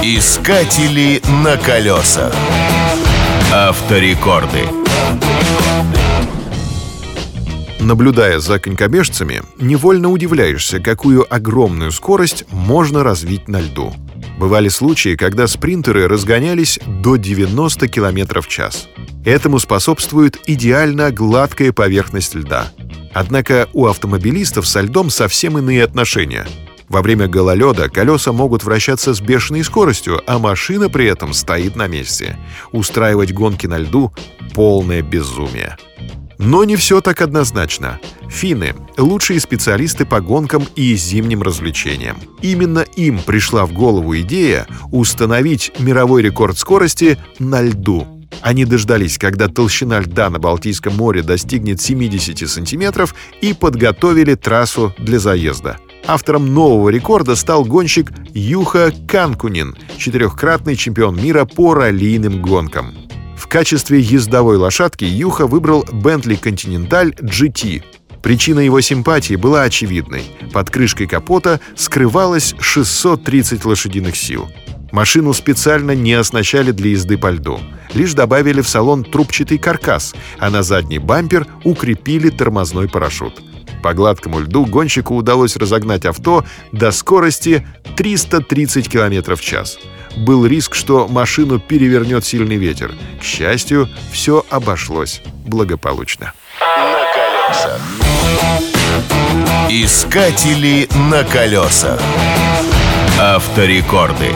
Искатели на колесах. Авторекорды. Наблюдая за конькобежцами, невольно удивляешься, какую огромную скорость можно развить на льду. Бывали случаи, когда спринтеры разгонялись до 90 км в час. Этому способствует идеально гладкая поверхность льда. Однако у автомобилистов со льдом совсем иные отношения. Во время гололеда колеса могут вращаться с бешеной скоростью, а машина при этом стоит на месте. Устраивать гонки на льду — полное безумие. Но не все так однозначно. Финны — лучшие специалисты по гонкам и зимним развлечениям. Именно им пришла в голову идея установить мировой рекорд скорости на льду. Они дождались, когда толщина льда на Балтийском море достигнет 70 сантиметров и подготовили трассу для заезда. Автором нового рекорда стал гонщик Юха Канкунин, четырехкратный чемпион мира по раллийным гонкам. В качестве ездовой лошадки Юха выбрал Bentley Continental GT. Причина его симпатии была очевидной. Под крышкой капота скрывалось 630 лошадиных сил. Машину специально не оснащали для езды по льду. Лишь добавили в салон трубчатый каркас, а на задний бампер укрепили тормозной парашют. По гладкому льду гонщику удалось разогнать авто до скорости 330 км в час. Был риск, что машину перевернет сильный ветер. К счастью, все обошлось благополучно. На колесах. Искатели на колесах. Авторекорды.